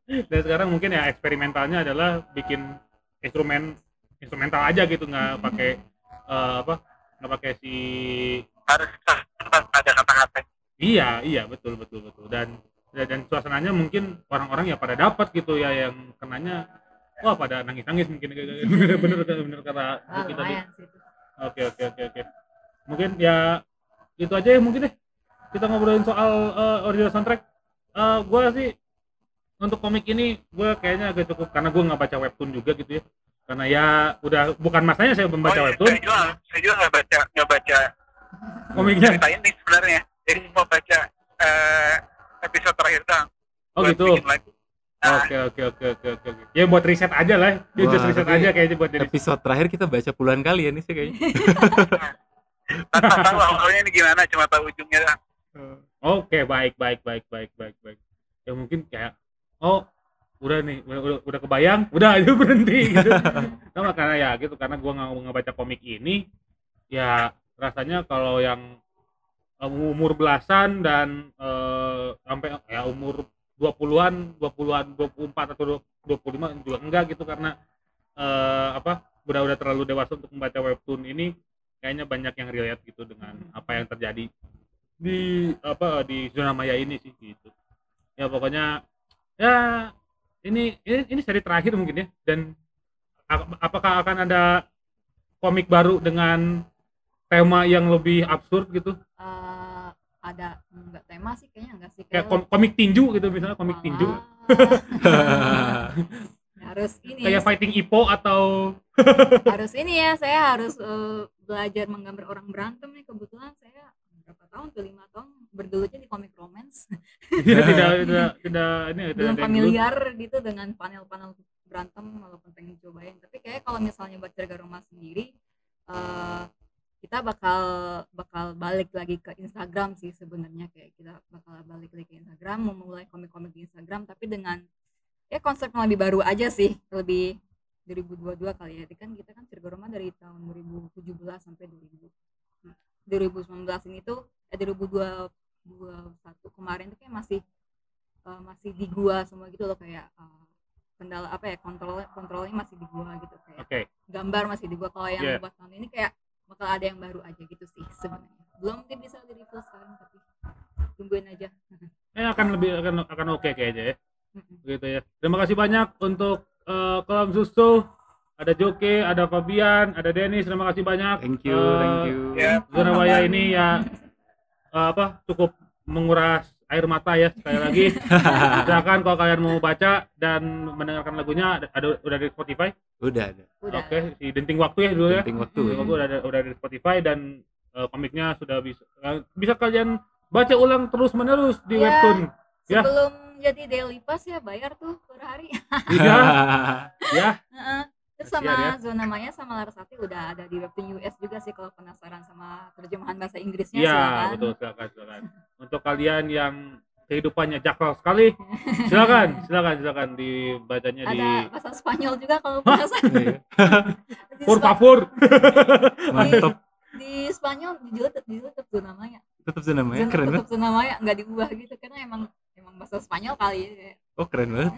S2: Dan sekarang mungkin ya eksperimentalnya adalah bikin instrumen instrumental aja gitu, nggak pakai eh, apa, nggak pakai si
S4: harus ada kata-kata
S2: Iya, iya betul betul betul dan dan suasananya mungkin orang-orang ya pada dapat gitu ya yang kenanya wah pada nangis-nangis mungkin <laughs> bener bener bener kata
S3: ah,
S2: Buki tadi. Oke oke oke oke. Mungkin ya itu aja ya mungkin deh. Kita ngobrolin soal eh, original soundtrack. Eh gua sih untuk komik ini gua kayaknya agak cukup karena gua nggak baca webtoon juga gitu ya. Karena ya udah bukan masanya saya membaca
S4: oh, iya,
S2: webtoon,
S4: saya juga saya juga nggak baca nggak baca
S2: komiknya.
S4: cerita ini sebenarnya jadi mau baca eh, episode terakhir doang
S2: Oh
S4: buat
S2: gitu.
S4: bikin lagu.
S2: Oke oke oke oke oke. Ya buat riset aja lah. Ya
S5: Wah,
S2: just riset aja kayaknya buat jadi.
S5: episode terakhir kita baca puluhan kali ya nih sih kayaknya
S4: tanpa tahu awalnya ini gimana cuma tahu ujungnya.
S2: Oke baik baik baik baik baik baik. Ya mungkin kayak oh udah nih udah udah, udah kebayang <laughs> udah aja berhenti gitu. <laughs> Nah, karena ya gitu karena gua nggak ngebaca komik ini ya rasanya kalau yang eh, umur belasan dan eh, sampai ya umur 20-an, 20-an, 24 atau 25 juga enggak gitu karena eh, apa udah udah terlalu dewasa untuk membaca webtoon ini kayaknya banyak yang relate gitu dengan apa yang terjadi di apa di zona maya ini sih gitu. Ya pokoknya ya ini ini, ini seri terakhir mungkin ya. Dan ap- apakah akan ada komik baru dengan tema yang lebih absurd gitu?
S3: Eh, ada enggak tema sih kayaknya enggak sih.
S2: Kayak kom- komik tinju gitu misalnya komik tinju. <laughs>
S3: Harus ini
S2: kayak fighting Ipo atau <laughs>
S3: harus ini ya saya harus eh, belajar menggambar orang berantem nih. Kebetulan saya berapa tahun tuh lima tahun bergelutnya di komik romance
S2: ya, tidak tidak tidak ini tidak
S3: belum familiar gitu dengan panel-panel berantem walaupun pengen cobain tapi kayak kalau misalnya buat Cerga Roma sendiri eh, kita bakal bakal balik lagi ke Instagram sih sebenarnya. Kayak kita bakal balik lagi ke Instagram memulai komik-komik di Instagram tapi dengan ya konsep yang lebih baru aja sih. Lebih 2022 kali ya. Kan kita kan Cerga Roma dari tahun 2017 sampai 2000 2019 ini tuh eh 2021 kemarin tuh kayak masih eh, masih di gua semua gitu loh kayak eh, kendala apa ya kontrol kontrolnya masih di gua gitu kayak
S2: oke.
S3: gambar masih di gua. Kalau yang
S2: Yeah.
S3: buat tahun ini kayak bakal ada yang baru aja gitu sih sebenarnya. Belum mungkin bisa di review sekarang tapi tungguin aja.
S2: Eh, akan lebih akan akan oke kayaknya ya. Gitu ya. Terima kasih banyak untuk eh, kolam susu. Ada Joke ada Fabian ada Dennis. Terima kasih banyak.
S5: Thank you
S2: Eh,
S5: thank you.
S4: Ya,
S2: zona maya ini ya <laughs> eh, apa cukup menguras air mata ya sekali lagi. <laughs> Silakan kalau kalian mau baca dan mendengarkan lagunya ada, ada udah di Spotify?
S5: Udah ada.
S3: Udah.
S2: Oke di denting waktu ya dulu ya.
S5: Waktu
S2: Denting
S5: ya.
S2: waktu udah ada udah ada di Spotify dan eh, komiknya sudah bisa eh, bisa kalian baca ulang terus menerus di
S3: Ya.
S2: webtoon Ya.
S3: sebelum jadi daily pass ya bayar tuh per hari.
S2: Iya. <laughs> Ya
S3: sama
S2: ya.
S3: Zona Maya sama Larasati udah ada di webtoon US juga sih kalau penasaran sama terjemahan bahasa Inggrisnya
S2: Iya,
S3: silakan.
S2: betul silakan silakan. Untuk kalian yang kehidupannya jakal sekali, <laughs> silakan silakan silakan dibacanya di
S3: Ada bahasa Spanyol juga kalau penasaran.
S5: Iya. <laughs>
S3: di,
S2: Por favor. <laughs>
S5: mantap
S3: di Spanyol di YouTube di YouTube Zona Maya.
S5: tetap sih namanya
S3: Zona-
S5: keren banget
S3: tetap Zona Maya nggak diubah gitu karena emang emang bahasa Spanyol kali ya.
S5: oh keren banget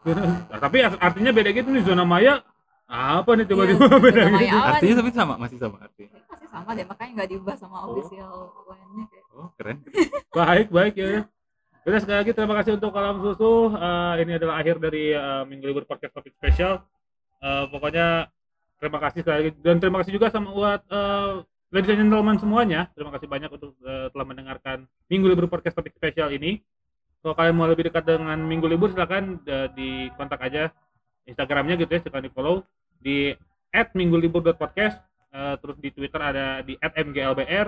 S2: Nah, tapi art- artinya beda gitu nih zona maya. Apa nih coba-coba
S3: Iya,
S2: beda gitu.
S3: apa
S5: artinya tapi sama masih sama artinya
S3: Pasti sama deh makanya nggak diubah sama
S2: Oh.
S3: official
S5: oh keren <laughs>
S2: Baik, baik ya. Jadi sekali lagi terima kasih untuk kolam susu. Eh, ini adalah akhir dari eh, minggu libur podcast topik spesial. Eh, pokoknya terima kasih sekali lagi dan terima kasih juga sama buat eh, ladies and gentlemen semuanya. Terima kasih banyak untuk eh, telah mendengarkan minggu libur podcast topik spesial ini. Kalau kalian mau lebih dekat dengan minggu libur silakan eh, di kontak aja Instagramnya gitu ya, silakan di follow di @minggulibur.podcast. Eh, terus di Twitter ada di @mglbr.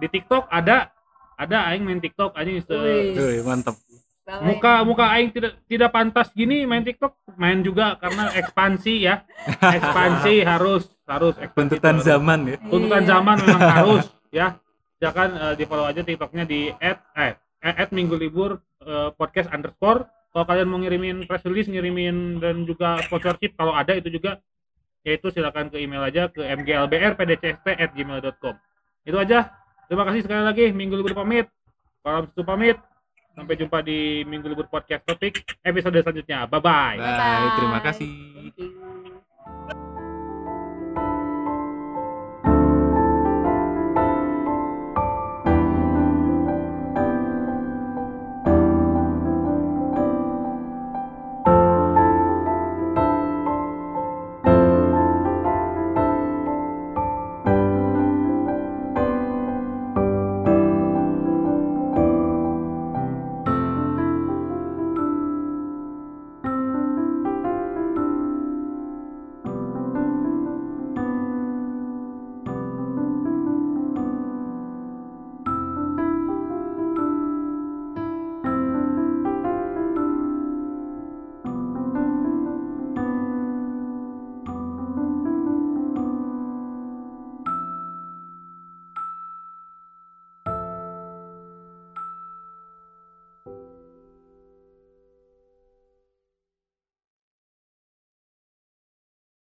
S2: Di TikTok ada ada aing main TikTok aja.
S3: Wih,
S5: mantap
S2: muka muka aing tidak tidak pantas gini main TikTok main juga karena ekspansi ya <laughs> ekspansi harus harus ekspansi
S5: tuntutan zaman ya
S2: tuntutan
S3: Iya.
S2: zaman memang harus ya silakan eh, di follow aja TikToknya di at eh at minggu libur eh, podcast underscore. Kalau kalian mau ngirimin press release ngirimin dan juga sponsorship kalau ada itu juga yaitu silakan ke email aja ke mglbrpdcst@gmail.com itu aja. Terima kasih sekali lagi. Minggu libur pamit. Kolam Susu pamit. Sampai jumpa di minggu libur podcast topik episode selanjutnya. Bye bye.
S5: Bye terima kasih